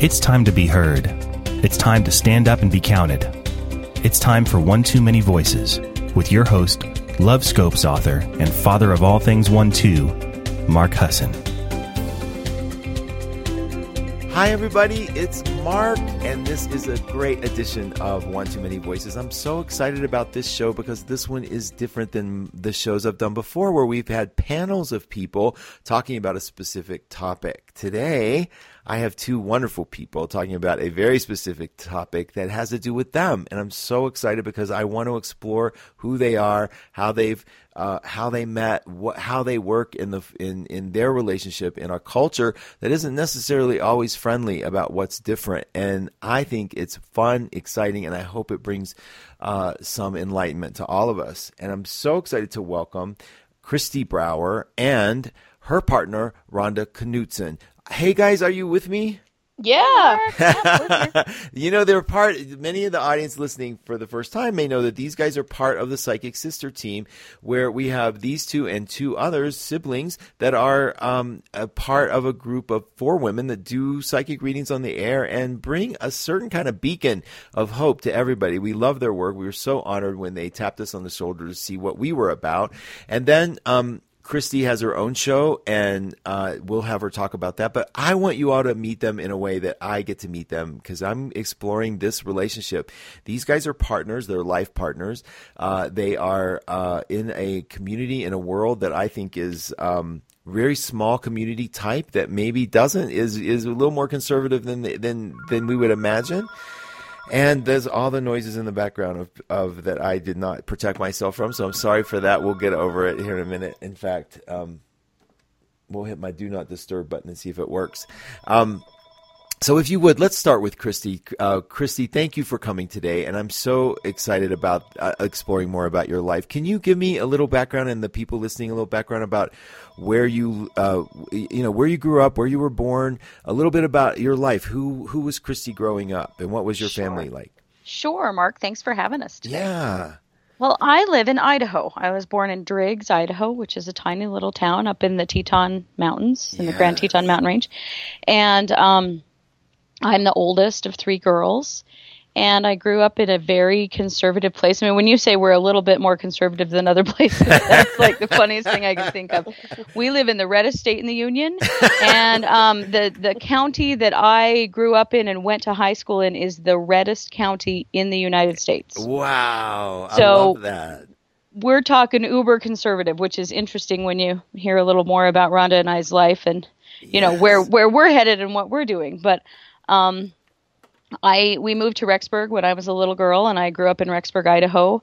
It's time to be heard. It's time to stand up and be counted. It's time for One Too Many Voices with your host, Love Scopes author and father of all things One Two, Mark Husson. Hi, everybody. It's Mark, and this is a great edition of One Too Many Voices. I'm so excited about this show because this one is different than the shows I've done before, where we've had panels of people talking about a specific topic. Today, I have two wonderful people talking about a very specific topic that has to do with them. And I'm so excited because I want to explore who they are, how they've, uh, how they met, what, how they work in the, in, in their relationship in a culture that isn't necessarily always friendly about what's different. And I think it's fun, exciting, and I hope it brings, uh, some enlightenment to all of us. And I'm so excited to welcome Kristi Brower and her partner, Ronda Knudsen. Hey guys, are you with me? Yeah. you know, they're part, many of the audience listening for the first time may know that these guys are part of the Psychic Sister team, where we have these two and two others, siblings, that are um, a part of a group of four women that do psychic readings on the air and bring a certain kind of beacon of hope to everybody. We love their work. We were so honored when they tapped us on the shoulder to see what we were about. And then, um, Kristi has her own show, and uh, we'll have her talk about that. But I want you all to meet them in a way that I get to meet them because I'm exploring this relationship. These guys are partners; they're life partners. Uh, they are uh, in a community in a world that I think is. Um, very small community type that maybe doesn't is is a little more conservative than than than we would imagine. And there's all the noises in the background of, of that I did not protect myself from. So I'm sorry for that. We'll get over it here in a minute. In fact, um, we'll hit my do not disturb button and see if it works. Um, so, if you would, let's start with Kristi. Uh, Kristi, thank you for coming today, and I'm so excited about uh, exploring more about your life. Can you give me a little background and the people listening a little background about where you, uh, you know, where you grew up, where you were born, a little bit about your life. Who who was Kristi growing up, and what was your sure. family like? Sure, Mark. Thanks for having us today. Yeah. Well, I live in Idaho. I was born in Driggs, Idaho, which is a tiny little town up in the Teton Mountains, in Yeah. the Grand Teton Mountain Range, and um, I'm the oldest of three girls. And I grew up in a very conservative place. I mean, when you say we're a little bit more conservative than other places, that's like the funniest thing I can think of. We live in the reddest state in the union, and um, the the county that I grew up in and went to high school in is the reddest county in the United States. Wow. I So- love that. We're talking uber conservative, which is interesting when you hear a little more about Ronda and I's life and you know where where we're headed and what we're doing. But um, I we moved to Rexburg when I was a little girl, and I grew up in Rexburg, Idaho.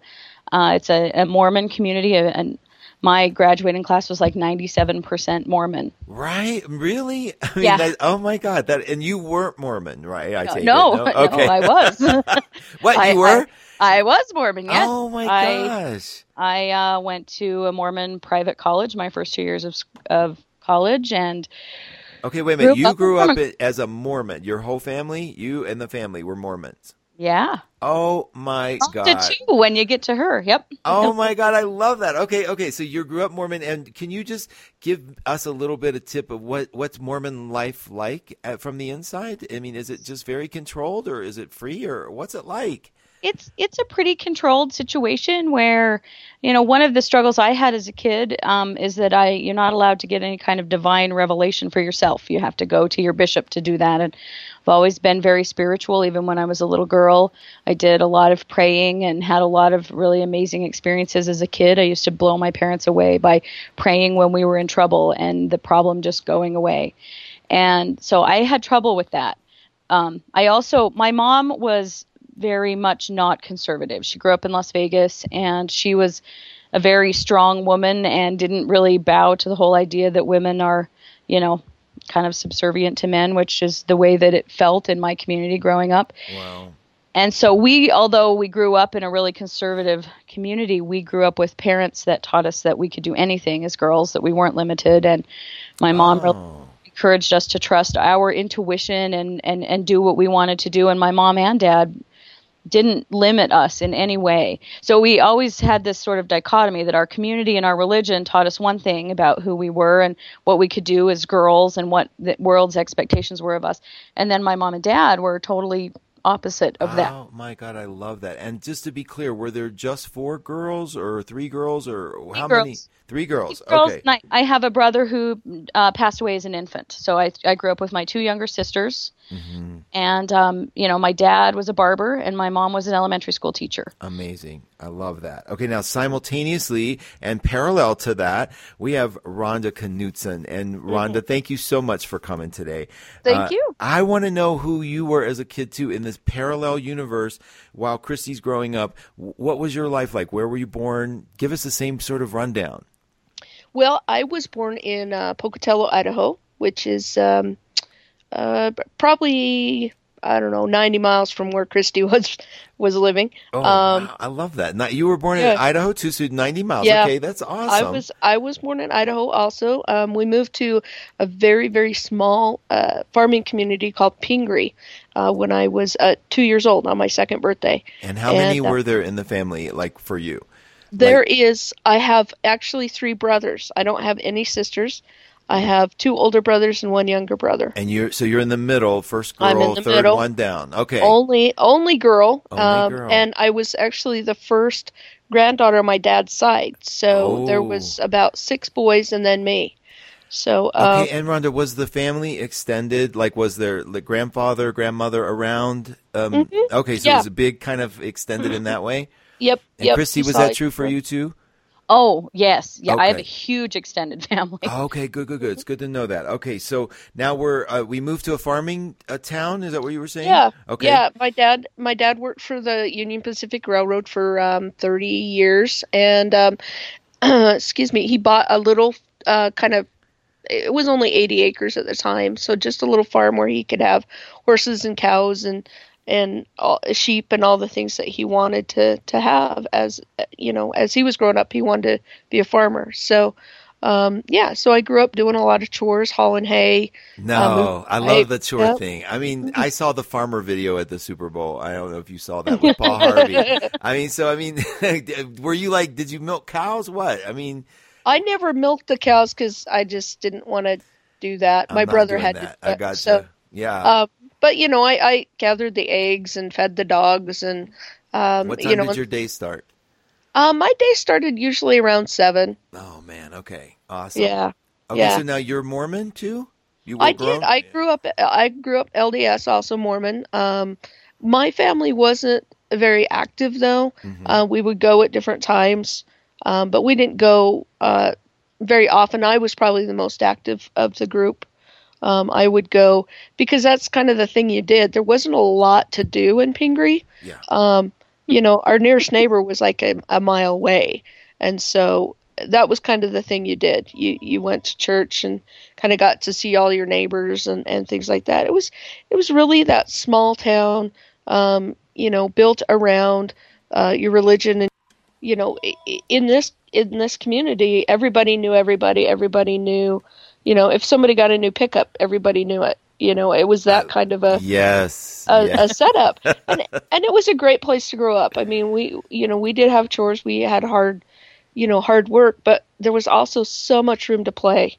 Uh, it's a, a Mormon community, and my graduating class was like ninety seven percent Mormon. Right? Really? I mean, Yeah. that, oh my God! That and you weren't Mormon, right? I take no, it. no, Okay. I was. what I- you were? I was Mormon. Yes. Oh my I, gosh! I uh, went to a Mormon private college my first two years of of college, and Okay, wait a minute. grew You up grew up Mormon. as a Mormon. Your whole family, you and the family, were Mormons. yeah, Oh my God! to two when you get to her. Yep. Oh my God, I love that. Okay, okay. So you grew up Mormon, and can you just give us a little bit of tip of what what's Mormon life like uh, from the inside? I mean, is it just very controlled, or is it free, or what's it like? It's it's a pretty controlled situation where you know one of the struggles I had as a kid um, is that I you're not allowed to get any kind of divine revelation for yourself. You have to go to your bishop to do that. And I've always been very spiritual. Even when I was a little girl, I did a lot of praying and had a lot of really amazing experiences as a kid. I used to blow my parents away by praying when we were in trouble and the problem just going away. And so I had trouble with that. Um, I also, my mom was very much not conservative. She grew up in Las Vegas and she was a very strong woman and didn't really bow to the whole idea that women are, you know, kind of subservient to men, which is the way that it felt in my community growing up. Wow. And so we, although we grew up in a really conservative community, we grew up with parents that taught us that we could do anything as girls, that we weren't limited. And my mom oh. really Oh. encouraged us to trust our intuition and, and, and do what we wanted to do. And my mom and dad didn't limit us in any way. So we always had this sort of dichotomy that our community and our religion taught us one thing about who we were and what we could do as girls and what the world's expectations were of us. And then my mom and dad were totally opposite of that. Oh my god, I love that. And just to be clear, were there just four girls or three girls or how girls. many? Three girls. Girls, okay. I, I have a brother who uh, passed away as an infant. So I, I grew up with my two younger sisters. Mm-hmm. And, um, you know, my dad was a barber and my mom was an elementary school teacher. Amazing. I love that. Okay, now simultaneously and parallel to that, we have Ronda Knudsen. And Ronda, thank you so much for coming today. Thank Uh, you. I want to know who you were as a kid too in this parallel universe while Kristi's growing up. What was your life like? Where were you born? Give us the same sort of rundown. Well, I was born in uh, Pocatello, Idaho, which is um, uh, probably I don't know, 90 miles from where Kristi was was living. Oh, um. I love that. Now, you were born in yeah. Idaho too, so 90 miles. Yeah. Okay, that's awesome. I was I was born in Idaho. Also, um, we moved to a very very small uh, farming community called Pingree uh, when I was uh, two years old on my second birthday. and how many and, uh, were there in the family, like for you? There Like- is. I have actually three brothers. I don't have any sisters. I have two older brothers and one younger brother. And you're so you're in the middle, first girl, I'm in the third middle. one down. Okay. Only only girl. Only um, girl. And I was actually the first granddaughter on my dad's side. So there Oh. was about six boys and then me. So uh, Okay, and Ronda, was the family extended? Like, was there like grandfather, grandmother around? Um, Okay, so it was a big kind of extended in that way. yep. And yep, Kristi, was that true for you too? Oh, yes. Yeah, I have a huge extended family. Okay, good, good, good. It's good to know that. Okay, so now we're uh, we moved to a farming uh, town. Is that what you were saying? Yeah. Okay. Yeah. My dad, my dad worked for the Union Pacific Railroad for um, 30 years, and um, excuse me, he bought a little uh, kind of. It was only 80 acres at the time, so just a little farm where he could have horses and cows and and all, sheep and all the things that he wanted to to have as you know as he was growing up he wanted to be a farmer so um yeah so i grew up doing a lot of chores hauling hay No, Um, I love the chore yeah. thing. I mean, I saw the farmer video at the Super Bowl. I don't know if you saw that with Paul Harvey. I mean, so I mean, were you like, did you milk cows? What? I mean, I never milked the cows because I just didn't want to do that. I'm My brother had that. to. I got so, Yeah. uh, but you know, I, I gathered the eggs and fed the dogs, and um, what time you know, did your day start? uh, my day started usually around seven. Oh man. Okay. Awesome. Yeah, Okay. yeah. So now you're Mormon too. You were I grown? did. I grew up. I grew up LDS, also Mormon. Um, my family wasn't very active though. Mm-hmm. Uh, we would go at different times, um, but we didn't go uh, very often. I was probably the most active of the group. Um, I would go because that's kind of the thing you did. There wasn't a lot to do in Pingree. Yeah. Um, you know, our nearest neighbor was like a, a mile away, and so that was kind of the thing you did. You you went to church and kind of got to see all your neighbors and, and things like that. It was it was really that small town, um, you know, built around uh, your religion and you know in this in this community, everybody knew everybody. Everybody knew, you know, if somebody got a new pickup, everybody knew it. You know, it was that kind of a Yes. a, yeah. a setup, and and it was a great place to grow up. I mean, we you know we did have chores, we had hard, you know, hard work, but there was also so much room to play.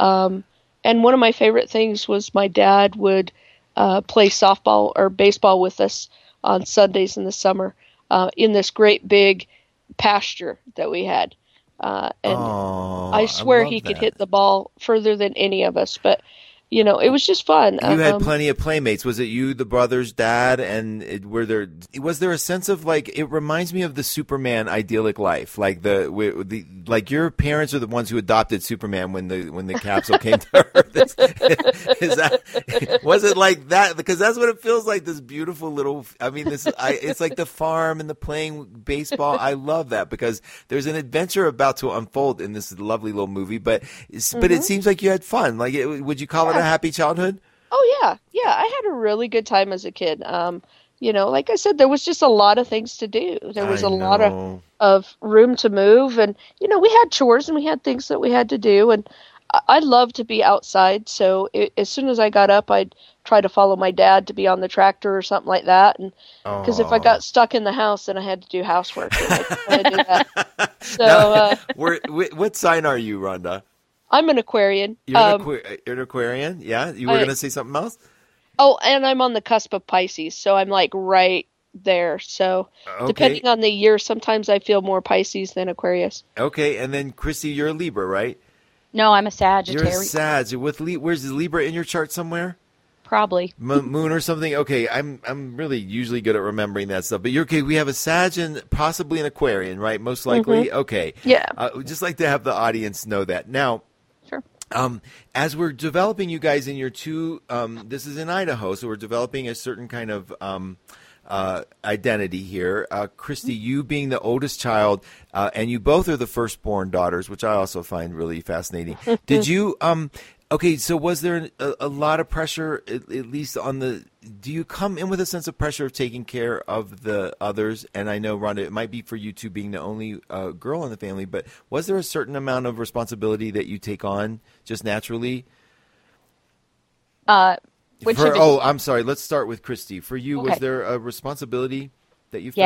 Um, and one of my favorite things was my dad would uh, play softball or baseball with us on Sundays in the summer uh, in this great big pasture that we had. Uh, and Oh, I swear love he could hit the ball further than any of us. But you know, it was just fun. You had Um, plenty of playmates. Was it you, the brother's dad, and it, were there? Was there a sense of like? It reminds me of the Superman idyllic life. Like the, the like your parents are the ones who adopted Superman when the when the capsule came to Earth. Is, is that was it like that? Because that's what it feels like. This beautiful little. I mean, this. I, it's like the farm and the playing baseball. I love that because there's an adventure about to unfold in this lovely little movie. But but Mm-hmm. it seems like you had fun. Like, it, would you call it a happy childhood? Oh yeah, yeah. I had a really good time as a kid. Um, you know, like I said, there was just a lot of things to do. There was I a lot of of room to move, and you know, we had chores and we had things that we had to do. And I, I love to be outside. So it, as soon as I got up, I'd try to follow my dad to be on the tractor or something like that. And because if I got stuck in the house, then I had to do housework. And I didn't want to do that. So Now, uh, where, what sign are you, Ronda? I'm an Aquarian. You're, an Um, aqua- you're an Aquarian? Yeah? You were I- going to say something else? oh, and I'm on the cusp of Pisces, so I'm like right there. So Okay. depending on the year, sometimes I feel more Pisces than Aquarius. Okay, and then Kristi, you're a Libra, right? No, I'm a You're a Sagittarius. Sag. With Li- where's the Libra in your chart somewhere? Probably. M- moon or something. Okay, I'm I'm really usually good at remembering that stuff. But you're okay. We have a Sag and possibly an Aquarian, right? Most likely. Okay. Yeah. Uh, we'd just like to have the audience know that. Now, Sure. Um, as we're developing you guys in your two, um, this is in Idaho, so we're developing a certain kind of um, uh, identity here. Uh, Kristi, you being the oldest child, uh, and you both are the firstborn daughters, which I also find really fascinating. Did you? Okay, so was there a, a lot of pressure, at, at least on the? Do you come in with a sense of pressure of taking care of the others? And I know, Ronda, it might be for you two being the only uh, girl in the family, but was there a certain amount of responsibility that you take on just naturally? Uh, which For- oh, I'm sorry. Let's start with Kristi. For you, was there a responsibility that you felt?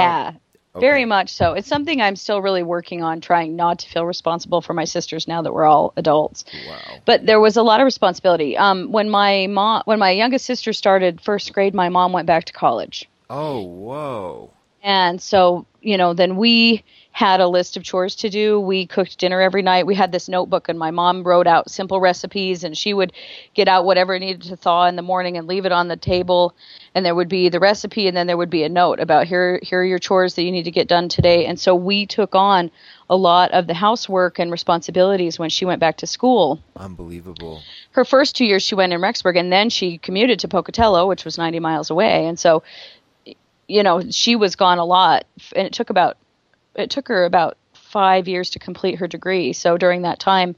Okay. very much so. It's something I'm still really working on, trying not to feel responsible for my sisters now that we're all adults. Wow. But there was a lot of responsibility. Um, when my mom, when my youngest sister started first grade, my mom went back to college, Oh, whoa. and so you know, then we had a list of chores to do. We cooked dinner every night. We had this notebook, and my mom wrote out simple recipes, and she would get out whatever needed to thaw in the morning and leave it on the table. And there would be the recipe, and then there would be a note about here, here are your chores that you need to get done today. And so we took on a lot of the housework and responsibilities when she went back to school. Unbelievable. Her first two years she went in Rexburg, and then she commuted to Pocatello, which was 90 miles away. And so, you know, she was gone a lot, and it took about it took her about five years to complete her degree. So during that time,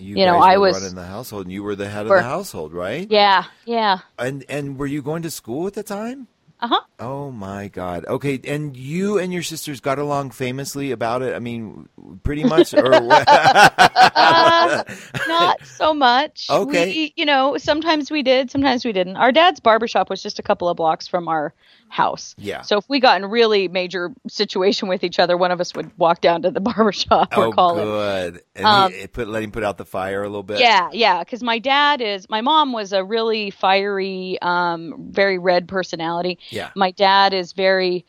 You, You know, I was- running the household, and you were the head of the household, right? yeah, yeah, And and were you going to school at the time? uh huh. Oh my God. Okay, and you and your sisters got along famously about it. I mean, pretty much, or what? Uh, not so much. Okay. We, you know, sometimes we did, sometimes we didn't. Our dad's barbershop was just a couple of blocks from our house. Yeah. So if we got in really major situation with each other, one of us would walk down to the barbershop or oh, call him. good. And Um, he, put let him put out the fire a little bit. Yeah, yeah, because my dad is my mom was a really fiery, um, very red personality. Yeah. My dad is very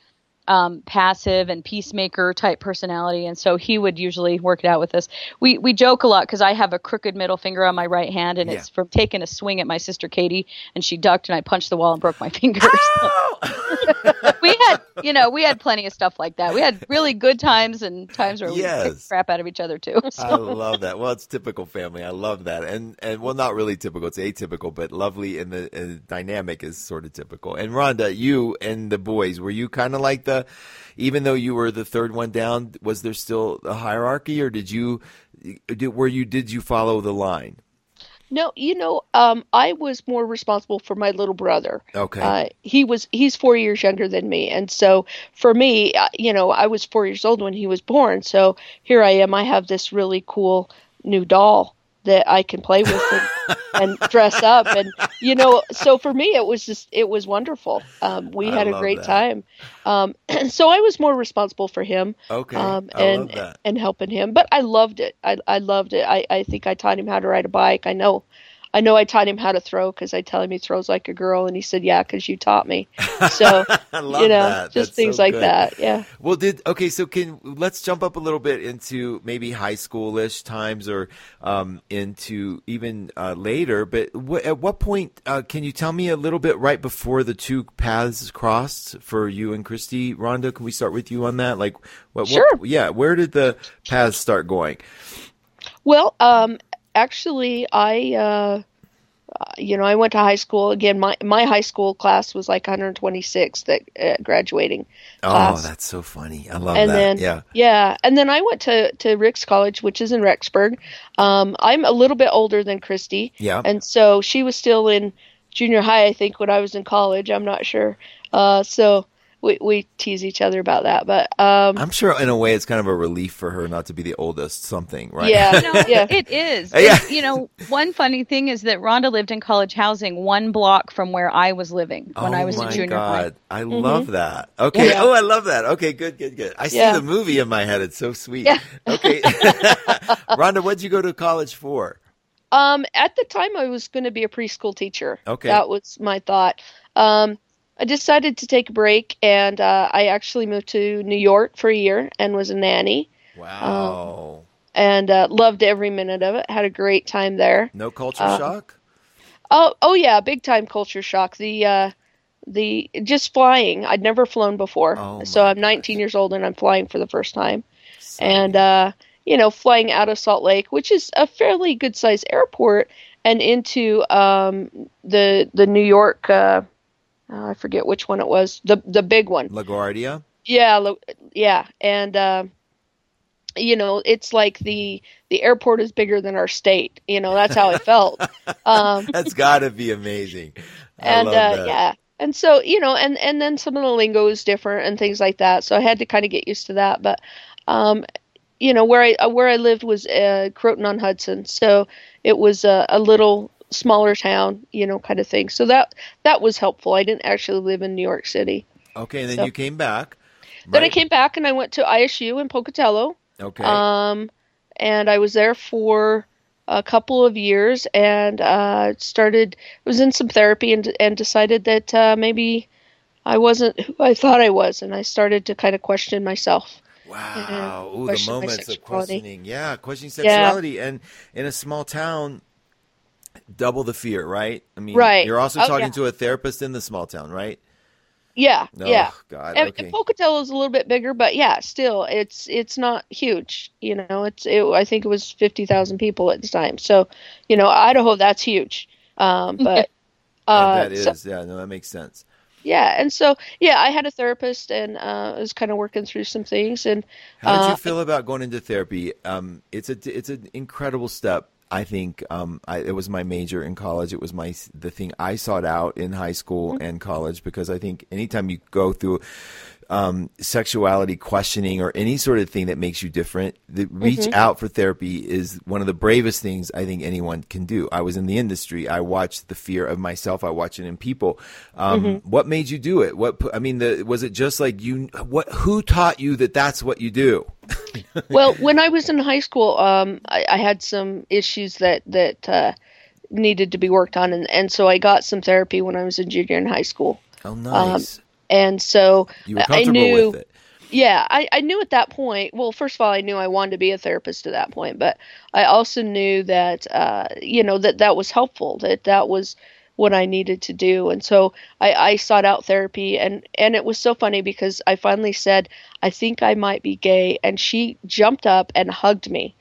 um, passive and peacemaker type personality, and so he would usually work it out with us. We we joke a lot because I have a crooked middle finger on my right hand, and Yeah. it's from taking a swing at my sister Katie, and she ducked, and I punched the wall and broke my fingers. we had, you know, we had plenty of stuff like that. We had really good times and times where we Yes. crap out of each other too. So. I love that. Well, it's typical family. I love that, and and well, not really typical. It's atypical, but lovely, and the uh, dynamic is sort of typical. And Ronda, you and the boys, were you kind of like the, even though you were the third one down, was there still a hierarchy, or did you, did, were you did you follow the line? No, you know, um, I was more responsible for my little brother. Okay. Uh, he was he's four years younger than me, and so for me, uh, you know, I was four years old when he was born. So here I am. I have this really cool new doll that I can play with and, and dress up, and you know, so for me, it was just it was wonderful. Um, we I had a great that. time. Um, so I was more responsible for him Okay. um, and and helping him. But I loved it. I I loved it. I I think I taught him how to ride a bike. I know. I know I taught him how to throw because I tell him he throws like a girl, and he said, "Yeah, because you taught me." So I love you know, that. just That's things so like that. Yeah. Well, did okay. So can let's jump up a little bit into maybe high schoolish times, or um, into even uh, later. But wh- at what point uh, can you tell me a little bit right before the two paths crossed for you and Kristi? Ronda, can we start with you on that? Like, what? Sure. What, yeah. Where did the paths start going? Well, um, actually, I, uh, you know, I went to high school again. My my high school class was like 126 that uh, graduating Oh, that's so funny. I love and that. then yeah. yeah, and then I went to to Ricks College, which is in Rexburg. Um, I'm a little bit older than Kristi, Yeah. and so she was still in junior high, I think, when I was in college. I'm not sure. Uh, so we we tease each other about that. But um, I'm sure in a way it's kind of a relief for her not to be the oldest something, right? Yeah. You know, Yeah. it is. Yeah. And, you know, one funny thing is that Ronda lived in college housing one block from where I was living when oh I was my in junior God. high. I love that. Okay. Yeah. Oh, I love that. Okay, good, good, good. I see Yeah. the movie in my head. It's so sweet. Yeah. Okay. Ronda, what'd you go to college for? Um, at the time, I was going to be a preschool teacher. Okay. That was my thought. Um, I decided to take a break, and uh, I actually moved to New York for a year and was a nanny, Wow. and uh, loved every minute of it. Had a great time there. no culture uh, shock? Oh, oh yeah, big time culture shock. The uh, the just flying. I'd never flown before, Oh so I'm 19 years old and I'm flying for the first time. and uh, you know, flying out of Salt Lake, which is a fairly good sized airport, and into um, the the New York. Uh, oh, I forget which one it was. The the big one. LaGuardia? Yeah, yeah, and uh, you know, it's like the the airport is bigger than our state. You know, that's how it felt. um, That's got to be amazing. I and love uh, yeah, and so you know, and and then some of the lingo is different and things like that. So I had to kind of get used to that. But um, you know, where I uh, where I lived was uh, Croton on Hudson, so it was a, a little smaller town, you know, kind of thing. So that that was helpful. I didn't actually live in New York City. Okay, and then so- you came back. Then I came back and I went to ISU in Pocatello. Okay. Um, and I was there for a couple of years and uh, started was in some therapy and and decided that uh, maybe I wasn't who I thought I was, and I started to kind of question myself. Wow. Ooh, the moments of questioning. Yeah, questioning Yeah. sexuality. And in a small town, double the fear, right? I mean, Right. you're also Oh, talking yeah. to a therapist in the small town, right? Yeah, No, yeah. God, And, okay. and Pocatello is a little bit bigger, but yeah, still, it's it's not huge. You know, it's it, I think it was fifty thousand people at the time. So, you know, Idaho, that's huge. Um, but Yeah, uh, that is. so- yeah, no, that makes sense. yeah, and so yeah, I had a therapist and uh, was kind of working through some things, and How did uh, you feel about going into therapy? Um, it's a it's an incredible step. I think um, I, it was my major in college. It was my the thing I sought out in high school Mm-hmm. and college because I think anytime you go through um, sexuality questioning or any sort of thing that makes you different, the reach Mm-hmm. out for therapy is one of the bravest things I think anyone can do. I was in the industry. I watched the fear of myself. I watch it in people. Um, Mm-hmm. What made you do it? What I mean, the, was it just like you? What? Who taught you that that's what you do? well, when I was in high school, um, I, I had some issues that that uh, needed to be worked on, and, and so I got some therapy when I was a junior in high school, Oh, nice. And so I knew, yeah, I, I knew at that point. Well, first of all, I knew I wanted to be a therapist at that point, but I also knew that uh, you know that that was helpful. That that was what I needed to do, and so I, I sought out therapy, and and it was so funny because I finally said I think I might be gay, and she jumped up and hugged me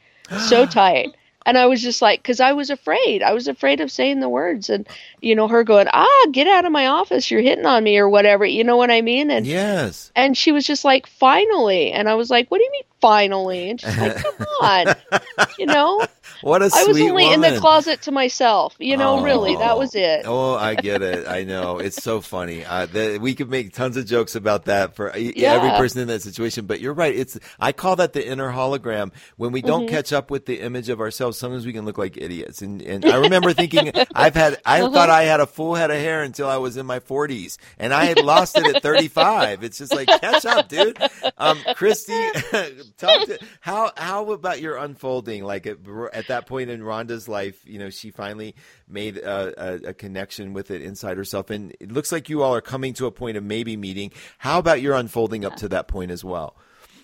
so tight. And I was just like, because I was afraid. I was afraid of saying the words, and you know, her going, "Ah, get out of my office! You're hitting on me, or whatever." You know what I mean? And Yes. and she was just like, finally. And I was like, what do you mean, finally? And she's like, come on. you know, What a I was sweet only in the closet to myself. You know, really, that was it. Oh, I get it. I know. It's so funny. Uh, the, we could make tons of jokes about that for e- Yeah. every person in that situation. But you're right. It's I call that the inner hologram. When we Mm-hmm. don't catch up with the image of ourselves, sometimes we can look like idiots. And and I remember thinking I've had I Uh-huh. thought I had a full head of hair until I was in my 40s, and I had lost it at 35. It's just like catch up, dude. Um, Kristi, talk to how how about your unfolding? Like at, at that point in Ronda's life, you know, she finally made a, a, a connection with it inside herself, and it looks like you all are coming to a point of maybe meeting. How about your unfolding up to that point as well?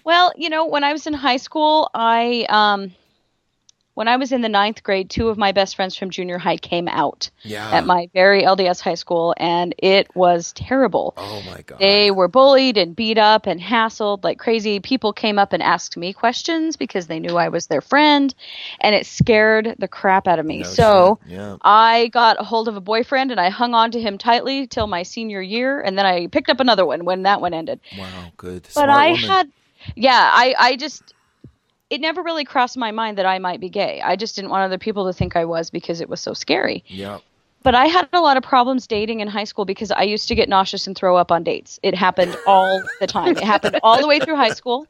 Well, you know, when I was in high school, I um, when I was in the ninth grade, two of my best friends from junior high came out Yeah. at my very LDS high school, and it was terrible. Oh my god. They were bullied and beat up and hassled like crazy. People came up and asked me questions because they knew I was their friend, and it scared the crap out of me. No so yeah. I got a hold of a boyfriend and I hung on to him tightly till my senior year, and then I picked up another one when that one ended. Wow. Good. But Smart I woman. had, yeah, I, I just, it never really crossed my mind that I might be gay. I just didn't want other people to think I was because it was so scary. Yeah. but I had a lot of problems dating in high school because I used to get nauseous and throw up on dates. It happened all the time. It happened all the way through high school.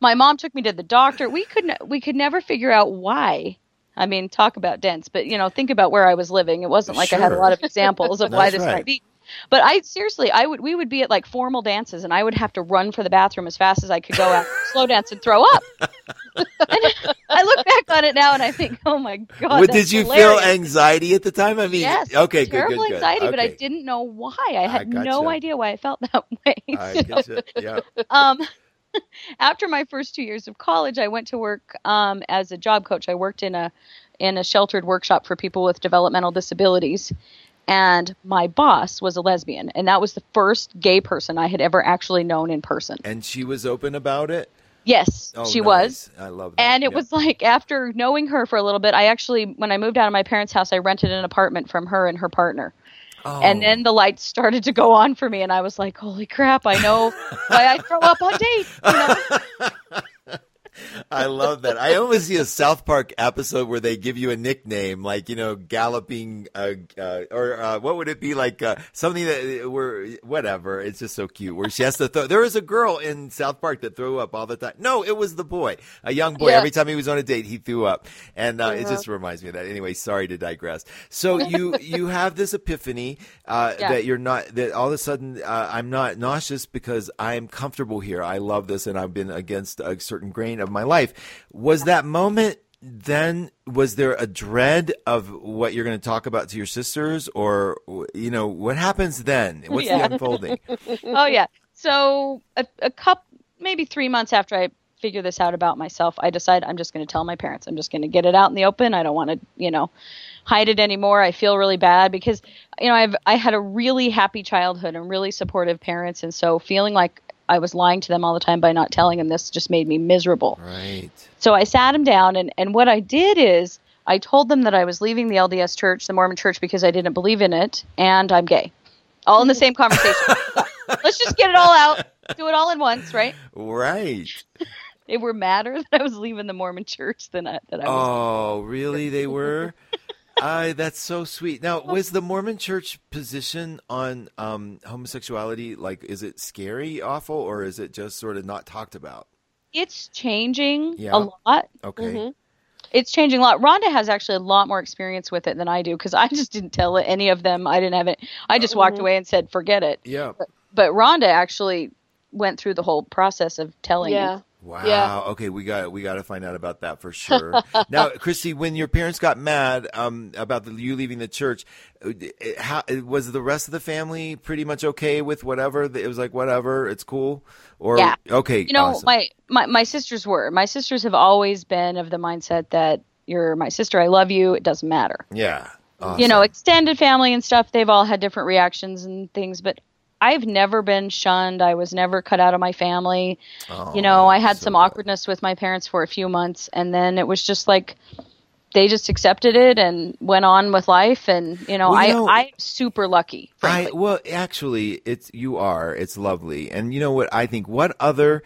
My mom took me to the doctor. We couldn't we could never figure out why. I mean, talk about dense, but you know, think about where I was living. It wasn't like I had a lot of examples of why this right. might be. But I seriously, I would we would be at like formal dances, and I would have to run for the bathroom as fast as I could go out, slow dance, and throw up. I look back on it now, and I think, oh my god, did you feel anxiety at the time? I mean, Yes, okay, terrible good, good. anxiety, but I didn't know why. I had no gotcha. idea why I felt that way. I So. Yeah. um, after my first two years of college, I went to work um, as a job coach. I worked in a in a sheltered workshop for people with developmental disabilities, and my boss was a lesbian, and that was the first gay person I had ever actually known in person. And she was open about it. Yes, Oh, she nice. was. I love that. And it Yeah. was like after knowing her for a little bit, I actually, when I moved out of my parents' house, I rented an apartment from her and her partner. Oh. And then the lights started to go on for me, and I was like, "Holy crap! I know why I throw up on dates." You know? I love that. I almost see a South Park episode where they give you a nickname, like you know, galloping, uh, uh, or uh, what would it be like? Uh, something that were whatever. It's just so cute. Where she has to throw. There was a girl in South Park that threw up all the time. No, it was the boy, a young boy. Yeah. Every time he was on a date, he threw up, and uh, it just reminds me of that. Anyway, sorry to digress. So you you have this epiphany uh, Yeah. that you're not that all of a sudden uh, I'm not nauseous because I'm comfortable here. I love this, and I've been against a certain grain of my life. Was that moment? Then was there a dread of what you're going to talk about to your sisters, or you know what happens then? What's Yeah. the unfolding? oh yeah. So a, a cup, maybe three months after I figure this out about myself, I decide I'm just going to tell my parents. I'm just going to get it out in the open. I don't want to, you know, hide it anymore. I feel really bad because, you know, I've I had a really happy childhood and really supportive parents, and so feeling like I was lying to them all the time by not telling them this just made me miserable. Right. So I sat him down, and, and what I did is I told them that I was leaving the LDS church, the Mormon church, because I didn't believe in it, and I'm gay. All in the same conversation. Let's just get it all out, do it all in once, right? Right. They were madder that I was leaving the Mormon church than I, that I was. Oh, really? They were. I that's so sweet. Now, was the Mormon Church position on um, homosexuality like? Is it scary, awful, or is it just sort of not talked about? It's changing Yeah. a lot. Okay. Mm-hmm. It's changing a lot. Ronda has actually a lot more experience with it than I do because I just didn't tell any of them. I didn't have it. I just walked away and said, "Forget it." Yeah. But Ronda actually went through the whole process of telling. Yeah. Wow. Yeah. Okay, we got we got to find out about that for sure. now, Kristi, when your parents got mad um, about the, you leaving the church, uh, how was the rest of the family pretty much okay with whatever? It was like whatever, it's cool. Or Yeah. okay, You know, awesome. my, my my sisters were. My sisters have always been of the mindset that you're my sister. I love you. It doesn't matter. yeah, you know, extended family and stuff, they've all had different reactions and things, but I've never been shunned. I was never cut out of my family. you know, oh, I had so some awkwardness with my parents for a few months, and then it was just like they just accepted it and went on with life. And you know, Well, I know- I'm super lucky. I well, actually, it's you are. It's lovely, and you know what I think. What other,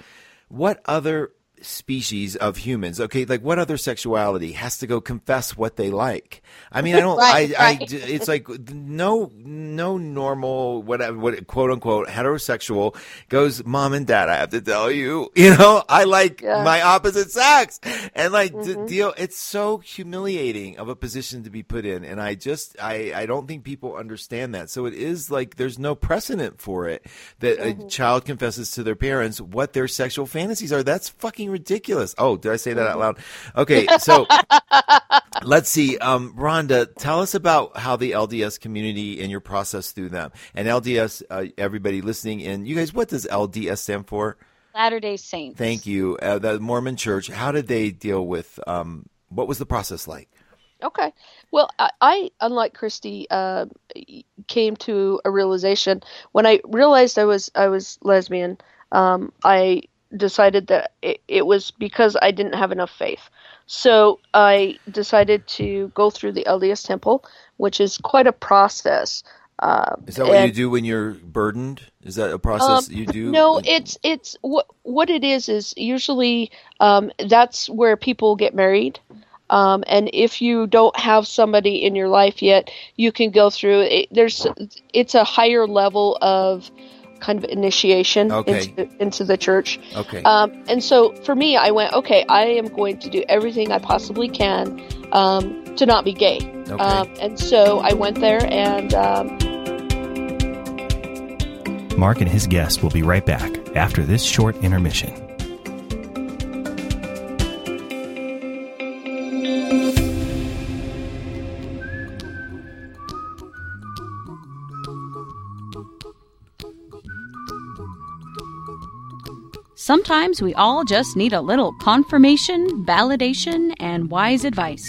what other species of humans? Okay, like what other sexuality has to go confess what they like? I mean, I don't. Right, I, I. It's like no, no normal, whatever, what quote unquote heterosexual goes. Mom and dad, I have to tell you. You know, I like Yeah. my opposite sex, and like Mm-hmm. deal. It's so humiliating of a position to be put in, and I just, I, I don't think people understand that. So it is like there's no precedent for it that Mm-hmm. a child confesses to their parents what their sexual fantasies are. That's fucking ridiculous. Oh, did I say that out loud? Okay, so let's see. Um, Ronda, tell us about how the LDS community and your process through them. And LDS, uh, everybody listening in, you guys, what does LDS stand for? Latter Day Saints. Thank you. Uh, the Mormon Church. How did they deal with? Um, what was the process like? Okay. Well, I, I unlike Kristi, uh, came to a realization when I realized I was I was lesbian. Um, I decided that it, it was because I didn't have enough faith. So I decided to go through the LDS temple, which is quite a process. Uh, Is that what you do when you're burdened? Is that a process you do? Um, no, it's it's what what it is is usually um, that's where people get married. Um, and if you don't have somebody in your life yet, you can go through it. There's it's a higher level of kind of initiation Okay. into, into the church. Okay. Um, and so for me, I went, okay, I am going to do everything I possibly can um, to not be gay. Okay. Um, and so I went there and um, Mark and his guest will be right back after this short intermission. Sometimes we all just need a little confirmation, validation, and wise advice.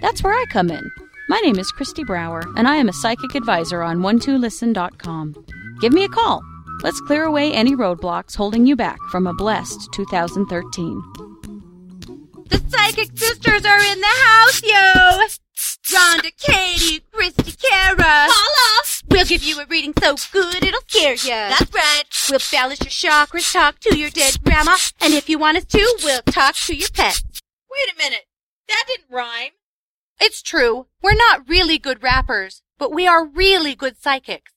That's where I come in. My name is Kristi Brower, and I am a psychic advisor on one2listen.com. Give me a call. Let's clear away any roadblocks holding you back from a blessed 2013. The Psychic Sisters are in the house, yo! Ronda, Katie, Kristi, Kara. Paula! We'll give you a reading so good it'll scare ya. That's right. We'll balance your chakras, talk to your dead grandma, and if you want us to, we'll talk to your pet. Wait a minute. That didn't rhyme. It's true. We're not really good rappers, but we are really good psychics.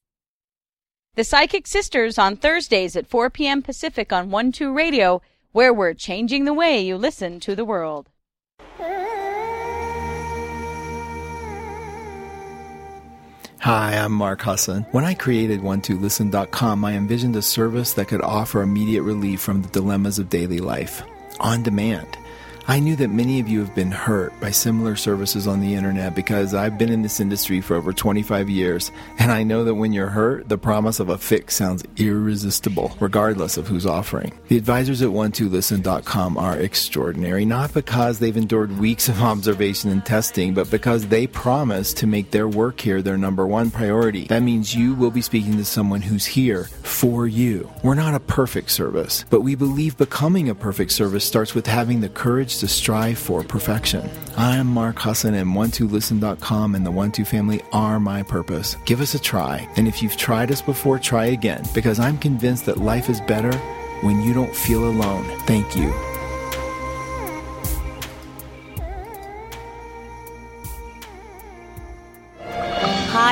The Psychic Sisters on Thursdays at 4 p.m. Pacific on 1 2 Radio, where we're changing the way you listen to the world. Hi, I'm Mark Husson. When I created one2listen.com, I envisioned a service that could offer immediate relief from the dilemmas of daily life on demand. I knew that many of you have been hurt by similar services on the internet because I've been in this industry for over 25 years, and I know that when you're hurt, the promise of a fix sounds irresistible, regardless of who's offering. The advisors at one2listen.com are extraordinary, not because they've endured weeks of observation and testing, but because they promise to make their work here their number one priority. That means you will be speaking to someone who's here for you. We're not a perfect service, but we believe becoming a perfect service starts with having the courage to strive for perfection. I am Mark Husson, and 12listen.com and the 12 family are my purpose. Give us a try, and if you've tried us before, try again, because I'm convinced that life is better when you don't feel alone. Thank you.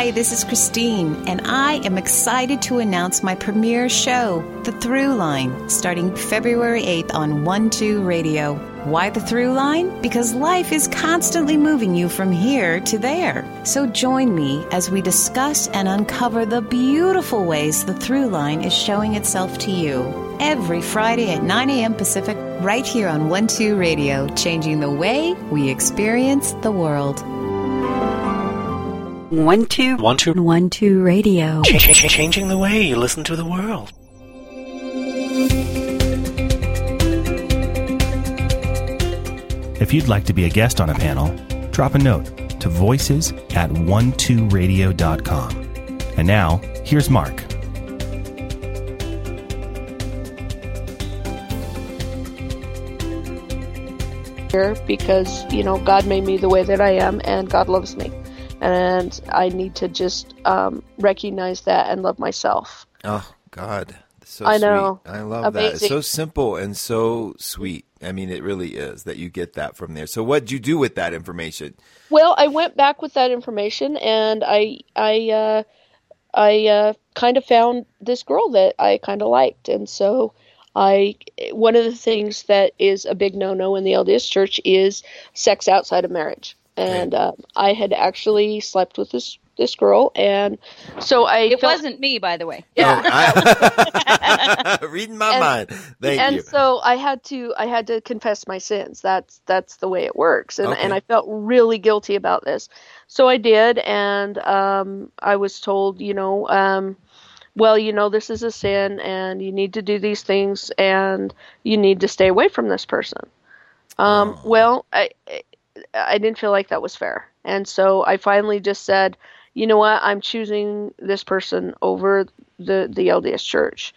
Hi, this is Christine, and I am excited to announce my premiere show, The Through Line, starting February 8th on 1 2 Radio. Why the through line? Because life is constantly moving you from here to there. So join me as we discuss and uncover the beautiful ways the through line is showing itself to you. Every Friday at 9 a.m. Pacific, right here on 1 2 Radio, changing the way we experience the world. One two One, two. One Two Radio. Ch- ch- ch- changing the way you listen to the world. If you'd like to be a guest on a panel, drop a note to voices at 12radio.com. And now, here's Mark. here because you know God made me the way that I am, and God loves me, and I need to just um, recognize that and love myself. Oh God, so I know. Sweet. I love that. It's so simple and so sweet. I mean, it really is that you get that from there. So, what'd you do with that information? Well, I went back with that information, and I I uh, I uh, kind of found this girl that I kind of liked, and so I one of the things that is a big no no in the LDS Church is sex outside of marriage, and uh, I had actually slept with this this girl, and so I It felt- wasn't me, by the way. Yeah. Oh, I- reading my And- mind. Thank and you. so I had to I had to confess my sins. That's that's the way it works, and Okay. and I felt really guilty about this. So I did, and um, I was told, you know, um, well, you know, this is a sin, and you need to do these things, and you need to stay away from this person. Um, Oh. Well, I I didn't feel like that was fair, and so I finally just said, you know what, I'm choosing this person over the the LDS Church.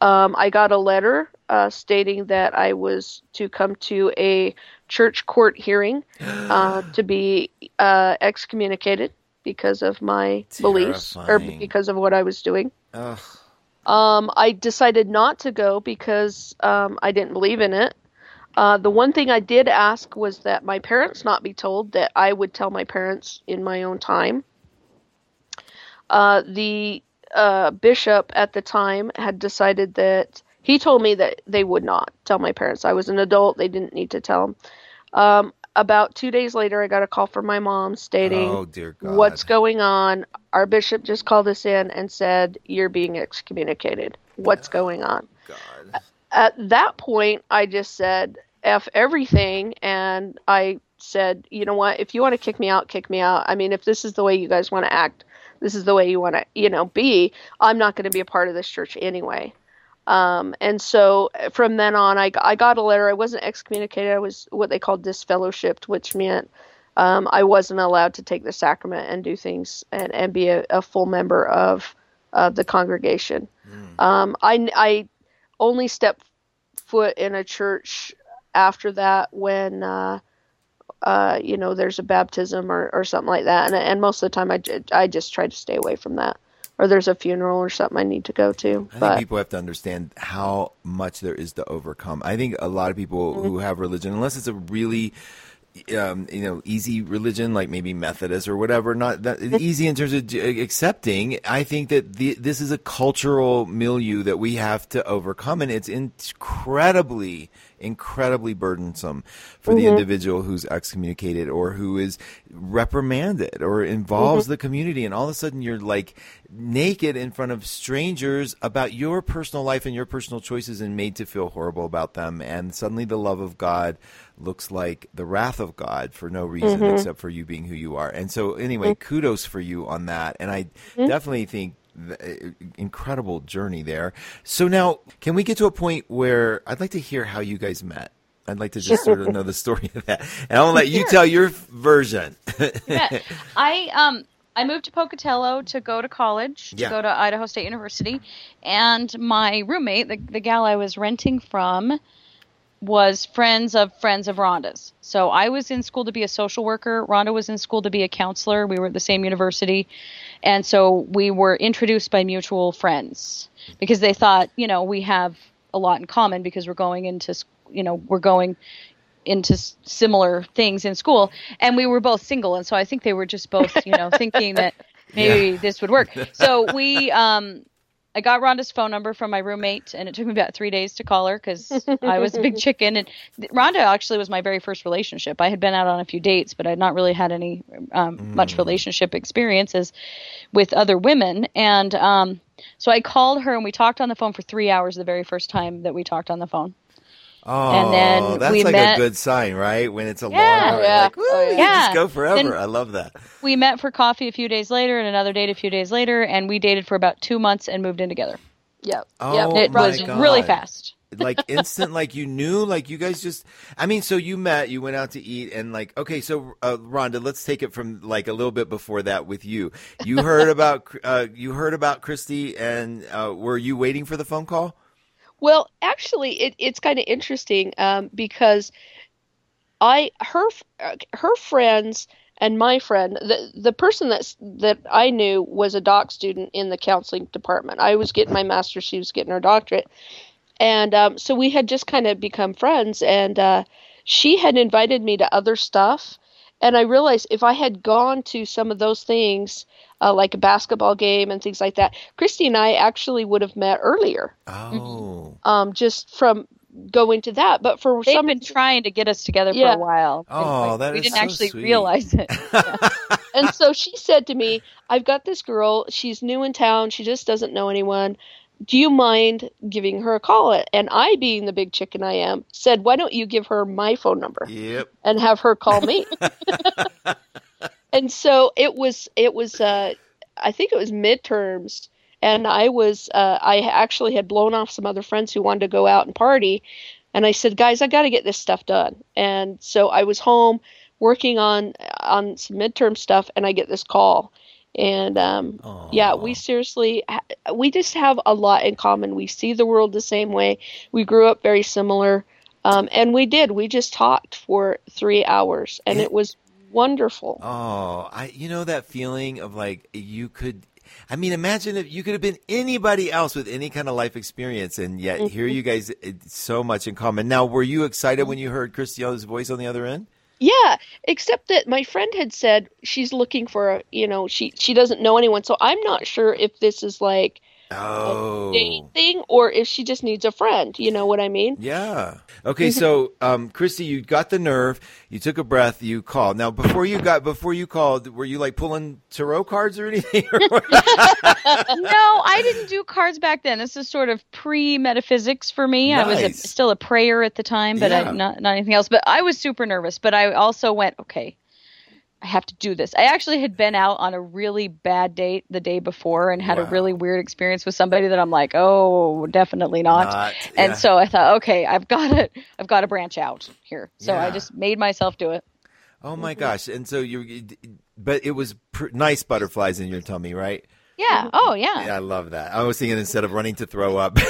Um, I got a letter uh, stating that I was to come to a church court hearing uh, to be uh, excommunicated because of my beliefs or because of what I was doing. Ugh. Um, I decided not to go because um, I didn't believe in it. Uh, the one thing I did ask was that my parents not be told that I would tell my parents in my own time. Uh, the uh, bishop at the time had decided that he told me that they would not tell my parents. I was an adult; they didn't need to tell them. Um, about two days later, I got a call from my mom stating, Oh dear God. "What's going on? Our bishop just called us in and said you're being excommunicated. What's going on?" God. At that point, I just said "f everything," and I said, "You know what? If you want to kick me out, kick me out. I mean, if this is the way you guys want to act, this is the way you want to, you know, be. I'm not going to be a part of this church anyway." Um, and so from then on, I, I got a letter. I wasn't excommunicated. I was what they called disfellowshipped, which meant um, I wasn't allowed to take the sacrament and do things and, and be a, a full member of uh, the congregation. Um, I, I only stepped foot in a church after that when, uh, uh, you know, there's a baptism or, or something like that. And, and most of the time, I, I just try to stay away from that. Or there's a funeral or something I need to go to. I but think people have to understand how much there is to overcome. I think a lot of people who have religion, unless it's a really um, you know, easy religion like maybe Methodist or whatever, not that easy in terms of uh, accepting. I think that the, this is a cultural milieu that we have to overcome, and it's incredibly, incredibly burdensome for the mm-hmm. individual who's excommunicated or who is reprimanded or involves mm-hmm. the community, and all of a sudden you're like naked in front of strangers about your personal life and your personal choices, and made to feel horrible about them, and suddenly the love of God looks like the wrath of God for no reason except for you being who you are. And so, anyway, kudos for you on that. And I definitely think the, uh, incredible journey there. So now, can we get to a point where I'd like to hear how you guys met? I'd like to just sort of know the story of that, and I'll let you tell your version. Yeah. I um I moved to Pocatello to go to college, to Yeah. go to Idaho State University, and my roommate, the the gal I was renting from, was friends of friends of Ronda's. So I was in school to be a social worker. Ronda was in school to be a counselor. We were at the same university, and so we were introduced by mutual friends because they thought, you know, we have a lot in common because we're going into, you know, we're going into similar things in school and we were both single and so i think they were just both you know thinking that maybe this would work so we um i got Ronda's phone number from my roommate and it took me about three days to call her because i was a big chicken. And Ronda actually was my very first relationship. I had been out on a few dates but i'd not really had any um, much relationship experiences with other women. And um so i called her and we talked on the phone for three hours the very first time that we talked on the phone Oh, And then that's we like met- a good sign, right? When it's a Yeah. long, Yeah. like, woo, Oh, you yeah. just go forever. Then- I love that. we met for coffee a few days later and another date a few days later and we dated for about two months and moved in together Yep. Oh, yep. it my was God. really fast like instant like you knew like you guys just i mean so you met you went out to eat and like okay so uh, Ronda let's take it from like a little bit before that with you you heard about uh, you heard about Kristi and uh, were you waiting for the phone call Well, actually, it, it's kind of interesting um, because I her uh, her friends and my friend the the person that's that I knew was a doc student in the counseling department. I was getting my master's, she was getting her doctorate, and um, so we had just kind of become friends. And uh, she had invited me to other stuff, and I realized if I had gone to some of those things. Uh, like a basketball game and things like that. Kristi and I actually would have met earlier oh um, just from going to that. But for they've some, been trying to get us together Yeah. for a while Oh, And that we is didn't so actually sweet. realize it and so she said to me, "I've got this girl. She's new in town. She just doesn't know anyone. Do you mind giving her a call?" And I, being the big chicken I am, said, "Why don't you give her my phone number yep and have her call me?" and so it was. It was. Uh, I think it was midterms. And I was, uh, I actually had blown off some other friends who wanted to go out and party. And I said, guys, I got to get this stuff done. And so I was home working on on some midterm stuff, and I get this call. And um, yeah, we seriously, we just have a lot in common. We see the world the same way. We grew up very similar, um, and we did. We just talked for three hours, and it was wonderful. Oh, I you know that feeling of like you could I mean, imagine if you could have been anybody else with any kind of life experience, and yet Mm-hmm. here you guys, so much in common. Now, were you excited when you heard Christiana's voice on the other end? Yeah, except that my friend had said she's looking for a, you know, she she doesn't know anyone, so I'm not sure if this is like Oh, date thing or if she just needs a friend. You know what I mean? Yeah. Okay, so um, Kristi, you got the nerve. You took a breath. You called. Now, before you got before you called, were you like pulling tarot cards or anything? no, I didn't do cards back then. This is sort of pre metaphysics for me. I was a, still a prayer at the time, but Yeah. I, not not anything else. But I was super nervous. But I also went, okay, I have to do this. I actually had been out on a really bad date the day before and had a really weird experience with somebody that I'm like, oh, definitely not. Not, and yeah. so I thought, okay, I've got to, I've got to branch out here. So I just made myself do it. oh my mm-hmm. gosh! And so you, but it was pr- nice butterflies in your tummy, right? Yeah. Oh, yeah. Yeah, I love that. I was thinking instead of running to throw up.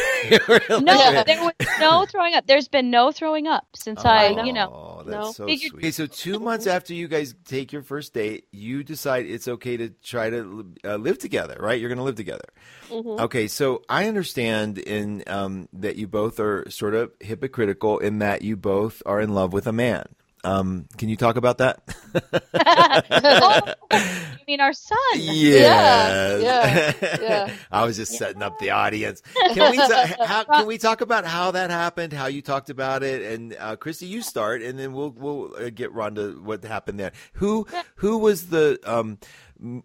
No, there was no throwing up. There's been no throwing up since I, you know. Oh, that's no. so Figured- sweet. Okay, so two months after you guys take your first date, you decide it's okay to try to uh, live together, right? You're going to live together. Okay, so I understand in um, that you both are sort of hypocritical in that you both are in love with a man. Um, can you talk about that? oh, you mean our son? Yes. yeah, yeah. I was just setting up the audience. Can we ta- how, can we talk about how that happened? How you talked about it? And uh, Kristi, you start, and then we'll we'll uh, get Ronda what happened there. Who who was the um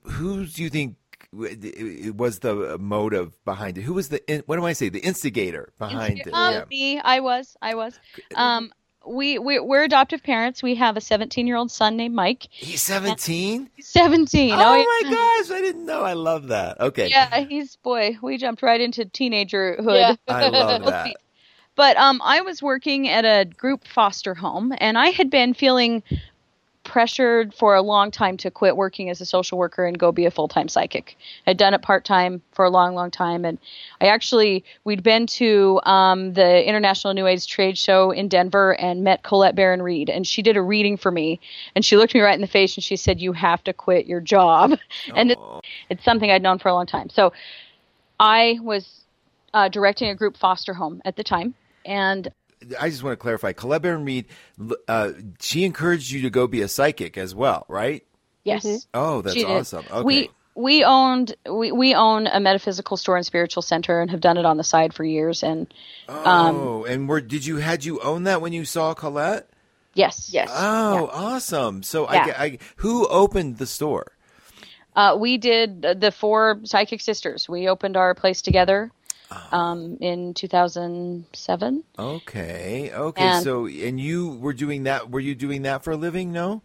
who do you think? Was the motive behind it? Who was the in- what do I say? The instigator behind it. Um, Yeah. me, I was, I was. Um, we, we we're adoptive parents. We have a 17 year old son named Mike. He's seventeen. 17. Oh, yeah. my gosh! I didn't know. I love that. Okay. Yeah, he's boy. We jumped right into teenagerhood. Yeah. I love that. But um, I was working at a group foster home, and I had been feeling pressured for a long time to quit working as a social worker and go be a full time psychic. I'd done it part time for a long, long time, and I actually we'd been to um, the International New Age Trade Show in Denver and met Colette Baron Reid, and she did a reading for me, and she looked me right in the face and she said, "You have to quit your job," and it, it's something I'd known for a long time. So I was uh, directing a group foster home at the time, and I just want to clarify. Colette Baron Reid, uh, she encouraged you to go be a psychic as well, right? yes, Oh, that's awesome. Okay. We we owned we, we own a metaphysical store and spiritual center and have done it on the side for years. And oh, and were did you had you own that when you saw Colette? yes, Yes. Oh, awesome. So Yeah. I, I, who opened the store? uh, we did uh, the four psychic sisters. We opened our place together. Um, in 2007. Okay, okay. And- so and you were doing that? Were you doing that for a living? No.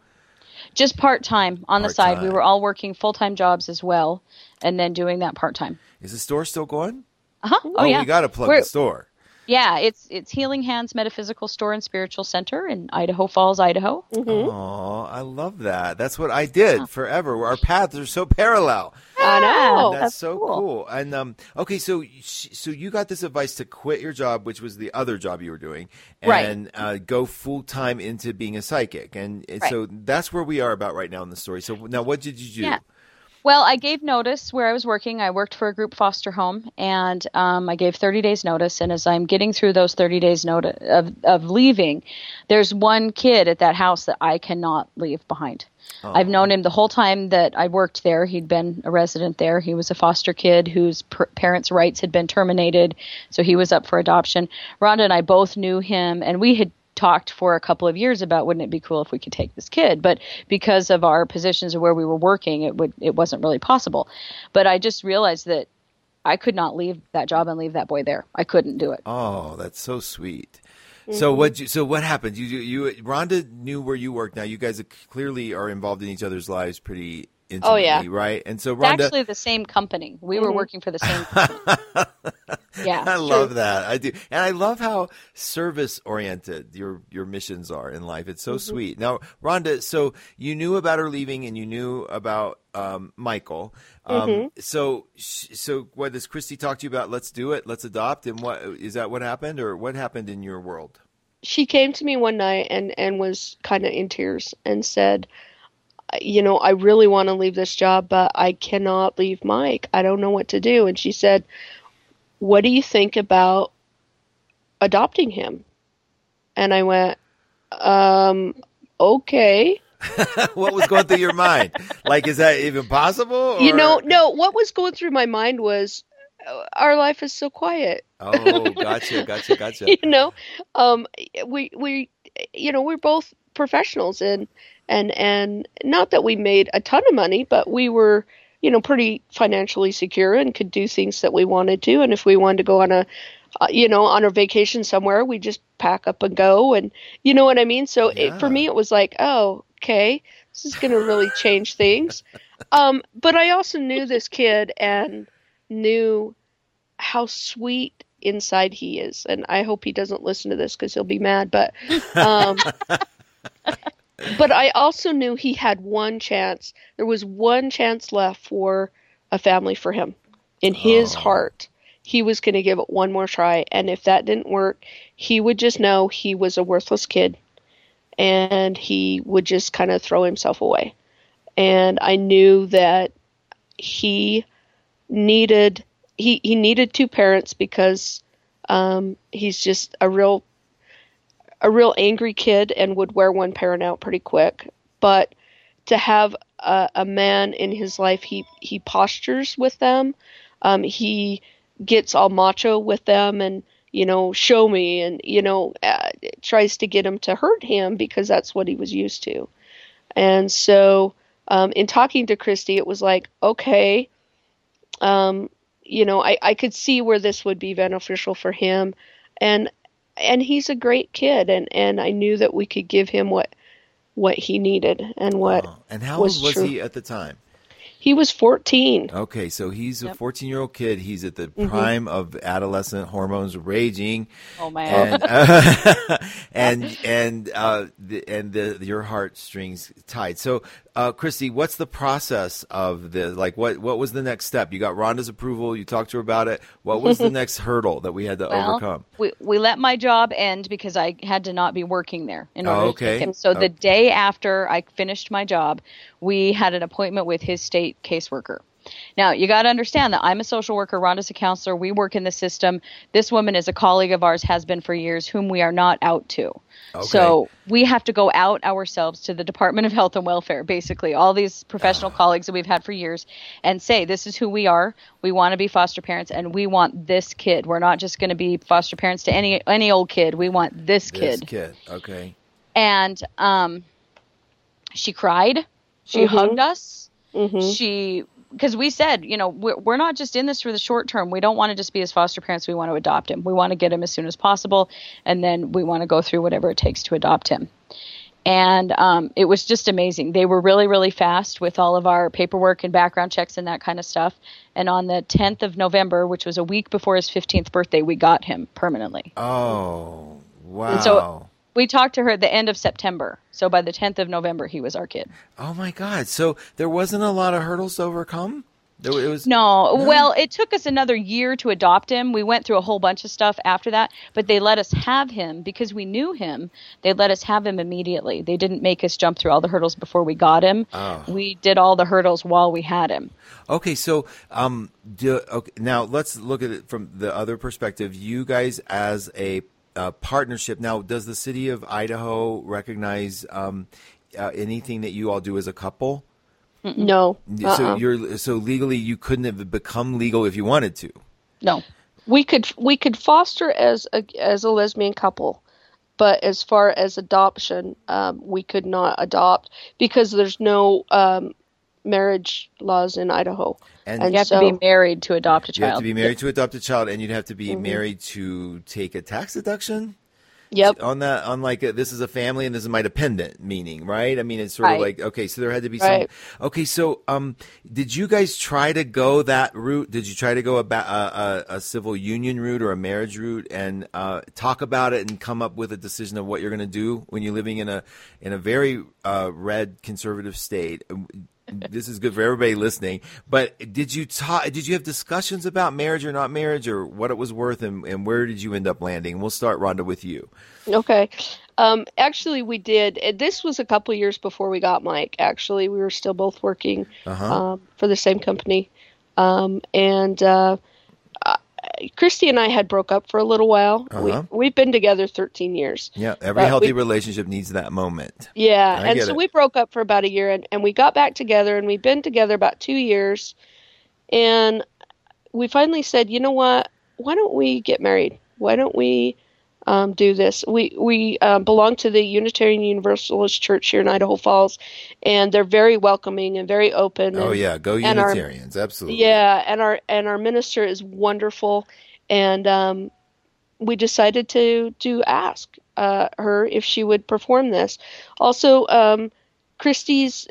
Just part time on the side. We were all working full time jobs as well, and then doing that part time. Is the store still going? Uh huh. Oh, yeah. we got to plug We're- the store. Yeah, it's it's Healing Hands Metaphysical Store and Spiritual Center in Idaho Falls, Idaho. Oh, I love that. That's what I did forever. Our paths are so parallel. I know. that's, that's so cool. cool. And um, okay, so so you got this advice to quit your job, which was the other job you were doing, Right. and uh, go full time into being a psychic. And, and Right. so that's where we are about right now in the story. So now, what did you do? Yeah. Well, I gave notice where I was working. I worked for a group foster home, and um, I gave 30 days notice. And as I'm getting through those 30 days notice of, of leaving, there's one kid at that house that I cannot leave behind. I've known him the whole time that I worked there. He'd been a resident there. He was a foster kid whose per- parents' rights had been terminated, so he was up for adoption. Ronda and I both knew him, and we had talked for a couple of years about wouldn't it be cool if we could take this kid but because of our positions of where we were working it would it wasn't really possible but i just realized that i could not leave that job and leave that boy there i couldn't do it Oh, that's so sweet. So mm-hmm. what? You, so what happened? You, you, Ronda knew where you worked. Now you guys clearly are involved in each other's lives pretty Oh, yeah. right? And so it's actually the same company we were working for the same company yeah I love that. I do, and I love how service oriented your your missions are in life. It's so sweet. Now, Ronda, so you knew about her leaving, and you knew about um, Michael. Um, So, so what does Kristi talk to you about? Let's do it. Let's adopt. And what is that? What happened, or what happened in your world? she came to me one night and and was kind of in tears and said you know, I really want to leave this job, but I cannot leave Mike. I don't know what to do. And she said, What do you think about adopting him? And I went, um, okay. what was going through your mind? Like, is that even possible? Or? You know, no, what was going through my mind was uh, our life is so quiet. Oh, gotcha, gotcha, gotcha. you know, um, we, we, you know, we're both professionals and, and, and not that we made a ton of money, but we were, you know, pretty financially secure and could do things that we wanted to. And if we wanted to go on a, uh, you know, on a vacation somewhere, we just pack up and go. And you know what I mean? So Yeah. it, for me, it was like, oh, okay, this is going to really change things. Um, but I also knew this kid and knew how sweet inside he is. And I hope he doesn't listen to this because he'll be mad. But, um, but I also knew he had one chance. There was one chance left for a family for him in his heart. He was going to give it one more try. And if that didn't work, he would just know he was a worthless kid and he would just kind of throw himself away. And I knew that he needed he, he needed two parents because um, he's just a real a real angry kid and would wear one parent out pretty quick. But to have a, a man in his life, he he postures with them. Um, he gets all macho with them and you know show me and you know uh, tries to get him to hurt him because that's what he was used to. And so um, in talking to Kristi, it was like okay. Um, you know, I, I could see where this would be beneficial for him, and and he's a great kid, and and I knew that we could give him what what he needed and what Oh, And how old was was true. he at the time? he was 14 Okay, so he's a 14 year old kid. He's at the Mm-hmm. prime of adolescent hormones raging. Oh man. and uh, and and uh, the, and the your heartstrings tied. So, uh, Kristi, what's the process of the like? What what was the next step? You got Ronda's approval. You talked to her about it. What was the next hurdle that we had to Well, overcome? we we let my job end because I had to not be working there in order Oh, to okay. him. So Oh. the day after I finished my job, we had an appointment with his state caseworker. Now you got to understand that I'm a social worker, Ronda's a counselor. We work in the system. This woman is a colleague of ours, has been for years, whom we are not out to. Okay. So we have to go out ourselves to the Department of Health and Welfare, basically, all these professional ah. colleagues that we've had for years, and say, this is who we are. We want to be foster parents, and we want this kid. We're not just going to be foster parents to any any old kid. We want this kid. This kid. Okay. And um, she cried. She mm-hmm. hugged us. Mm-hmm. She because we said, you know, we're, we're not just in this for the short term. We don't want to just be his foster parents. We want to adopt him. We want to get him as soon as possible, and then we want to go through whatever it takes to adopt him. And um, it was just amazing. They were really, really fast with all of our paperwork and background checks and that kind of stuff. And on the 10th of November, which was a week before his 15th birthday, we got him permanently. Oh wow. And so we talked to her at the end of September. So by the 10th of November, he was our kid. oh my God. So there wasn't a lot of hurdles to overcome. There, it was No, well, it took us another year to adopt him. We went through a whole bunch of stuff after that, but they let us have him because we knew him. They let us have him immediately. They didn't make us jump through all the hurdles before we got him. Oh. We did all the hurdles while we had him. Okay, so um, do, okay, now let's look at it from the other perspective. You guys, as a uh, partnership, now does the city of Idaho recognize um, uh, anything that you all do as a couple? no So uh-uh. you're so legally you couldn't have become legal if you wanted to. No. we could we could foster as a as a lesbian couple but as far as adoption um, we could not adopt because there's no um, marriage laws in idaho And And You have so- to be married to adopt a child. you have to be married to adopt a child, and you'd have to be Mm-hmm. married to take a tax deduction. yep on that on like a, this is a family and this is my dependent meaning right i mean it's sort of like okay so there had to be Right. some okay so um did you guys try to go that route did you try to go about a, a, a civil union route or a marriage route and uh, talk about it and come up with a decision of what you're going to do when you're living in a in a very uh, red conservative state this is good for everybody listening. But did you talk? Did you have discussions about marriage or not marriage, or what it was worth, and, and where did you end up landing? We'll start, Ronda, with you. Okay. Um, actually, we did. This was a couple years before we got Mike. Actually, we were still both working Uh-huh. um, for the same company, um, and uh, Kristi and I had broke up for a little while. Uh-huh. We we've been together 13 years. Yeah, every But healthy we- relationship needs that moment. Yeah, I and so it. we broke up for about a year, and, and we got back together, and we've been together about two years, and we finally said, you know what? Why don't we get married? Why don't we um, do this? We we um, belong to the Unitarian Universalist Church here in Idaho Falls, and they're very welcoming and very open. Oh and- yeah, go and our- Unitarians, absolutely. yeah, and our and our minister is wonderful, and um, we decided to to ask uh, her if she would perform this. Also, um, Kristi's,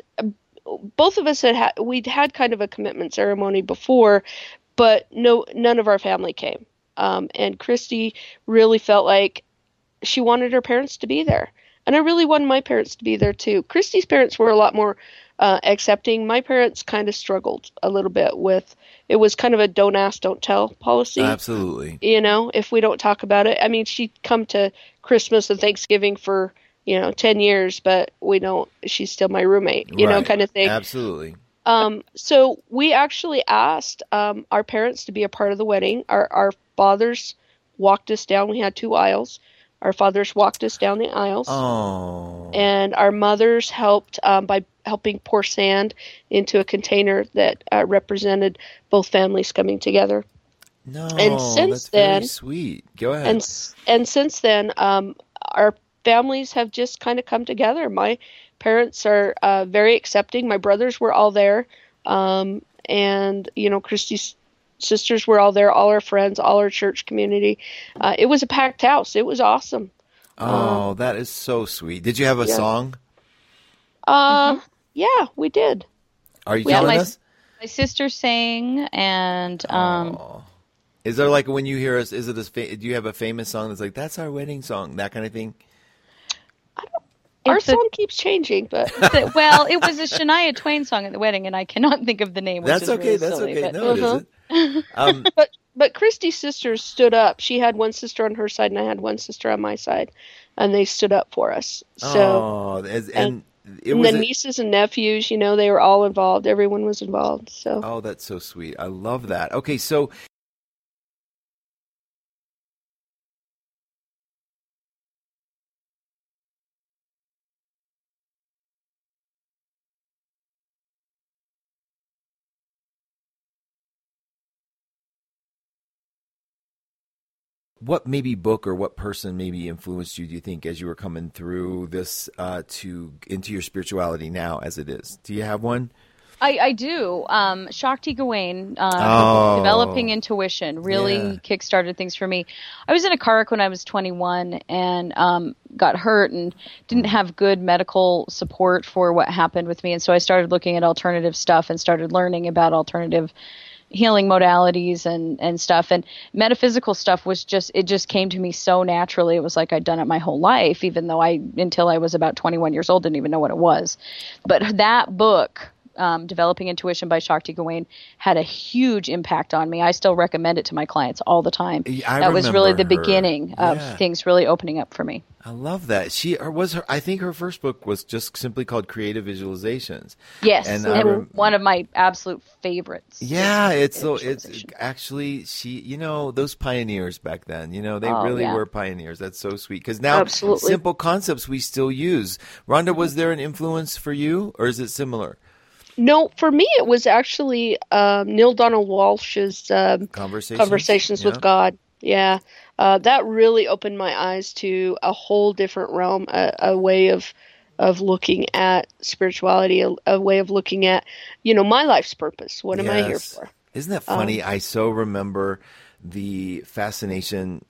both of us had had we'd had kind of a commitment ceremony before, but no none of our family came, um, and Kristi really felt like she wanted her parents to be there. And I really wanted my parents to be there too. Kristi's parents were a lot more uh, accepting. My parents kind of struggled a little bit with it was kind of a don't ask, don't tell policy. Absolutely. You know, if we don't talk about it, I mean, she'd come to Christmas and Thanksgiving for you know ten years, but we don't. She's still my roommate, you know, kind of thing. Absolutely. Um, so we actually asked um, our parents to be a part of the wedding. Our our fathers walked us down. We had two aisles. Our fathers walked us down the aisles, Oh. and our mothers helped um, by helping pour sand into a container that uh, represented both families coming together. No, and since that's very then- sweet. Go ahead. And and since then, um, our families have just kind of come together. My parents are uh, very accepting. My brothers were all there, um, and you know, Kristi's sisters were all there. All our friends, all our church community. Uh, it was a packed house. It was awesome. oh, that is so sweet. Did you have a yeah. song? Uh, yeah, we did. Are you Yeah, telling my- us? My sister sang, and um, Is there like when you hear us? Is it a? Do you have a famous song that's like that's our wedding song? That kind of thing. Our It's a- song keeps changing, but the- well, it was a Shania Twain song at the wedding, and I cannot think of the name. Which That's is okay. really That's silly, okay. but- No, it Uh-huh. isn't. Um, but but Kristi's sisters stood up. She had one sister on her side, and I had one sister on my side, and they stood up for us. So. oh, as- and, it and was. the a- nieces and nephews, you know, they were all involved. Everyone was involved. So oh, that's so sweet. I love that. Okay, so what maybe book or what person maybe influenced you do you think as you were coming through this uh, to into your spirituality now as it is do you have one I, I do. Um, Shakti Gawain, uh, Oh. developing intuition, really Yeah. kickstarted things for me. I was in a car wreck when I was 21 and um, got hurt and didn't have good medical support for what happened with me, and so I started looking at alternative stuff and started learning about alternative healing modalities and and stuff. And metaphysical stuff was just it just came to me so naturally. It was like I'd done it my whole life even though I until I was about 21 years old didn't even know what it was. But that book um, developing intuition by Shakti Gawain had a huge impact on me. I still recommend it to my clients all the time. I that was really the her. beginning of Yeah. things really opening up for me. I love that. She or was her. I think her first book was just simply called Creative Visualizations. Yes, And and, rem- one of my absolute favorites. Yeah, it's so it's actually she. You know those pioneers back then. You know they Oh, really yeah. were pioneers. That's so sweet because now Absolutely. simple concepts we still use. Ronda, was there an influence for you, or is it similar? No, for me it was actually um, Neale Donald Walsch's um, Conversations. Conversations Yeah. with God. Yeah, uh, that really opened my eyes to a whole different realm, a, a way of of looking at spirituality, a, a way of looking at you know my life's purpose. What am I here for? Isn't that funny? Um, I so remember the fascination,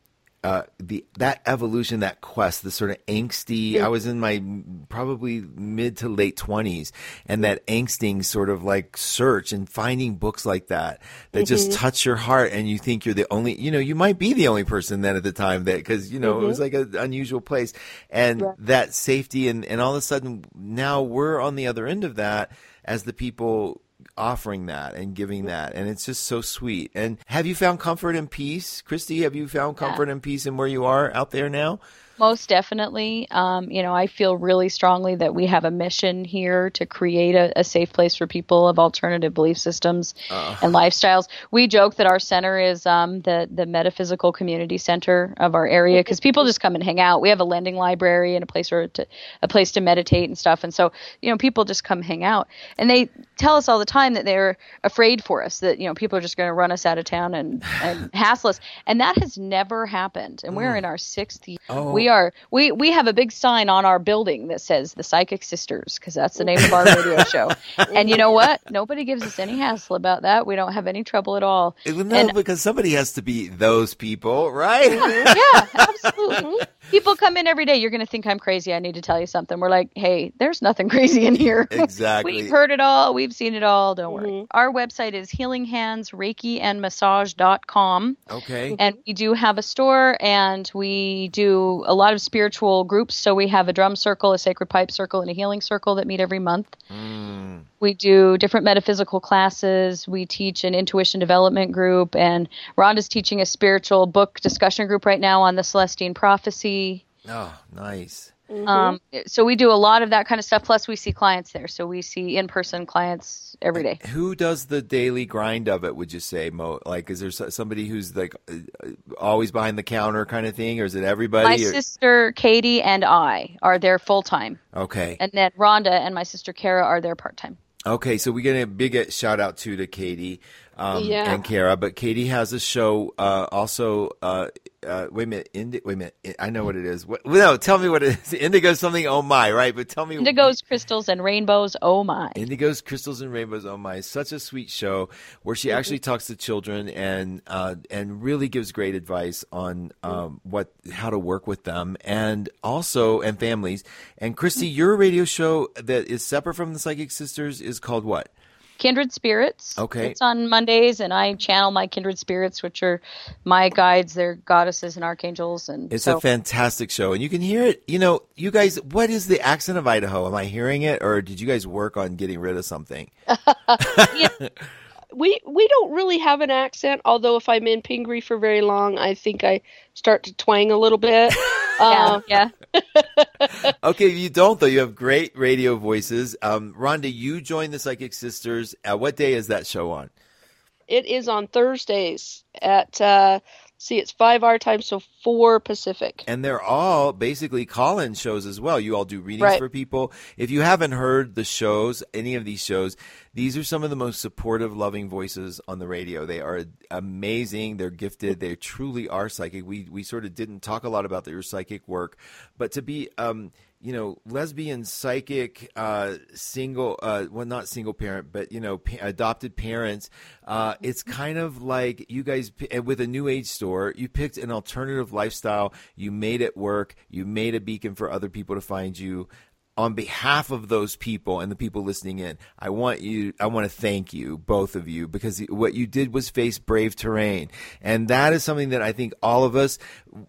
uh, the that evolution, that quest, the sort of angsty. I was in my probably mid to late twenties, and that angsting sort of like search and finding books like that that just Mm-hmm. touch your heart, and you think you're the only. You know, you might be the only person then at the time that because you know it was like an unusual place, and Mm-hmm. That safety, and and all of a sudden now we're on the other end of that as the people offering that and giving that and it's just so sweet. And have you found comfort and peace? Kristi have you found comfort and peace in where you are out there now Most definitely. Um, you know, I feel really strongly that we have a mission here to create a, a safe place for people of alternative belief systems and lifestyles. We joke that our center is um, the the metaphysical community center of our area because people just come and hang out. We have a lending library and a place where to, a place to meditate and stuff. And so, you know, people just come hang out, and they tell us all the time that they're afraid for us that you know people are just going to run us out of town and and hassle us, and that has never happened. And we're in our sixth year. We are we we have a big sign on our building that says the Psychic Sisters because that's the name of our radio show. And you know what? Nobody gives us any hassle about that. We don't have any trouble at all. no And- because somebody has to be those people right mm-hmm. yeah, absolutely. People come in every day. You're going to think I'm crazy. I need to tell you something. We're like, hey, there's nothing crazy in here. Exactly. We've heard it all. We've seen it all. Don't worry. Mm-hmm. Our website is Healing Hands Reiki and Massage.com. okay And we do have a store and we do a lot of spiritual groups. So we have a drum circle, a sacred pipe circle, and a healing circle that meet every month. Mm. We do different metaphysical classes. We teach an intuition development group. And Ronda's teaching a spiritual book discussion group right now on the Celestine prophecy. oh nice Um, so we do a lot of that kind of stuff. Plus, we see clients there. So we see in person clients every day. who does the daily grind of it would you say mo like is there somebody who's like uh, uh, always behind the counter kind of thing or is it everybody My or- sister Katie and I are there full time. okay And then Ronda and my sister Kara are there part time. Okay, so we get a big uh, shout out too to Katie um, Yeah. and Kara, but Katie has a show uh, also. Uh, uh, wait a minute, Indi- wait a minute, I know what it is. What, no, tell me what it is. Indigo something. Oh my, right? But tell me. Indigos, crystals, and rainbows. Oh my! Indigos, Crystals, and Rainbows. Oh my! Such a sweet show where she actually talks to children and uh, and really gives great advice on um, what how to work with them and also and families. And Kristi, your radio show that is separate from the Psychic Sisters is called what? Kindred spirits. Okay. It's on Mondays, and I channel my kindred spirits, which are my guides. They're goddesses and archangels, and It's so a fantastic show, and you can hear it. You know, you guys, what is the accent of Idaho? Am I hearing it, or did you guys work on getting rid of something? we we don't really have an accent. Although if I'm in Pingree for very long, I think I start to twang a little bit. yeah, Uh, yeah. Okay, you don't though. You have great radio voices. Um, Ronda, you joined the Psychic Sisters. Uh, what day is that show on? it is on Thursdays at uh, see, it's five our time, so four Pacific. And they're all basically call-in shows as well. You all do readings Right. for people. If you haven't heard the shows, any of these shows, these are some of the most supportive, loving voices on the radio. They are amazing. They're gifted. They truly are psychic. We we sort of didn't talk a lot about their psychic work, but to be um, you know, lesbian, psychic, uh, single, uh, well, not single parent, but, you know, pa- adopted parents. Uh, it's kind of like you guys, p- with a new age store, you picked an alternative lifestyle. You made it work. You made a beacon for other people to find you on behalf of those people and the people listening in, I want you, I want to thank you, both of you, because what you did was face brave terrain. And that is something that I think all of us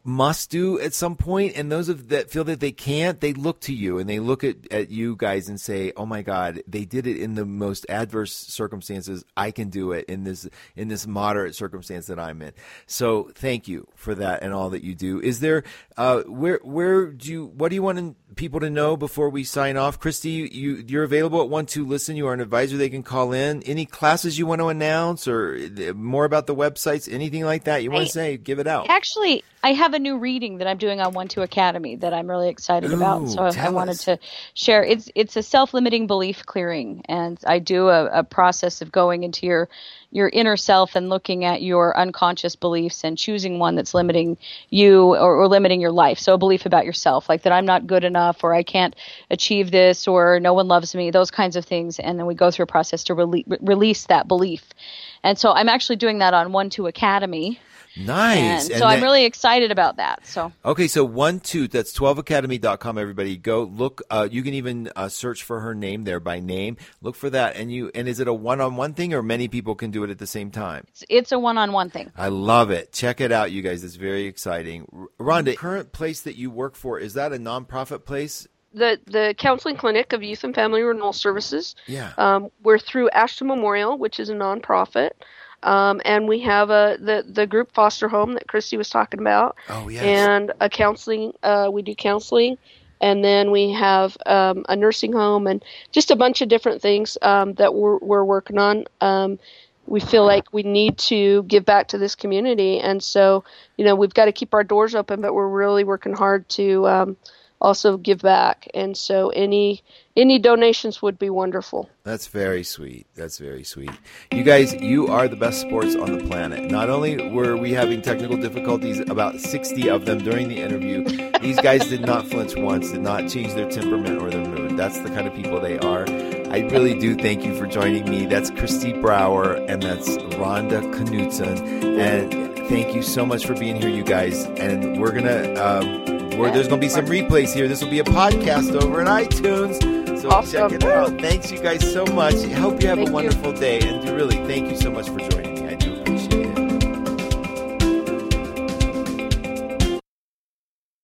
must do at some. And those of that feel that they can't, they look to you and they look at, at you guys and say, Oh my God, they did it in the most adverse circumstances. I can do it in this, in this moderate circumstance that I'm in. So thank you for that and all that you do. Is there, uh, where, where do you, what do you want people to know before we sign off? Kristi, you, you're available at one, two, listen. You are an advisor. They can call in. Any classes you want to announce or uh, more about the websites, anything like that you want I- to say, give it out. Actually, I have a new reading that I'm doing on One Two Academy that I'm really excited about. So I wanted us. to share. It's it's a self-limiting belief clearing, and I do a, a process of going into your your inner self and looking at your unconscious beliefs and choosing one that's limiting you or, or limiting your life. So a belief about yourself, like that I'm not good enough, or I can't achieve this, or no one loves me, those kinds of things. And then we go through a process to rele- release that belief. And so I'm actually doing that on One Two Academy. Nice. And, And so I'm really excited about that. So Okay, so one two that's 12academy.com everybody go look uh, you can even uh, search for her name there by name. Look for that and you and is it a one-on-one thing or many people can do it at the same time? it's, it's a one-on-one thing. I love it. Check it out you guys. It's very exciting. R- Ronda, current place that you work for is that a nonprofit place? the the counseling clinic of Youth and Family Renewal Services. Yeah. Um, we're through Ashton Memorial, which is a nonprofit. Um, and we have a the the group foster home that Kristi was talking about. Oh, yes. And a counseling. Uh, we do counseling, and then we have um, a nursing home and just a bunch of different things um, that we're we're working on. Um, we feel like we need to give back to this community, and so you know we've got to keep our doors open, but we're really working hard to um, also give back. And so any any donations would be wonderful. That's very sweet. That's very sweet. You guys, you are the best sports on the planet. Not only were we having technical difficulties, about 60 of them during the interview, these guys did not flinch once, did not change their temperament or their mood. That's the kind of people they are. I really do thank you for joining me. That's Kristi Brower and that's Ronda Knudsen. And thank you so much for being here, you guys. And we're going to, um, where there's going to be some replays here. This will be a podcast over at iTunes. So Awesome. check it out. Thanks, you guys, so much. I hope you have Thank a you. wonderful day. And really, thank you so much for joining.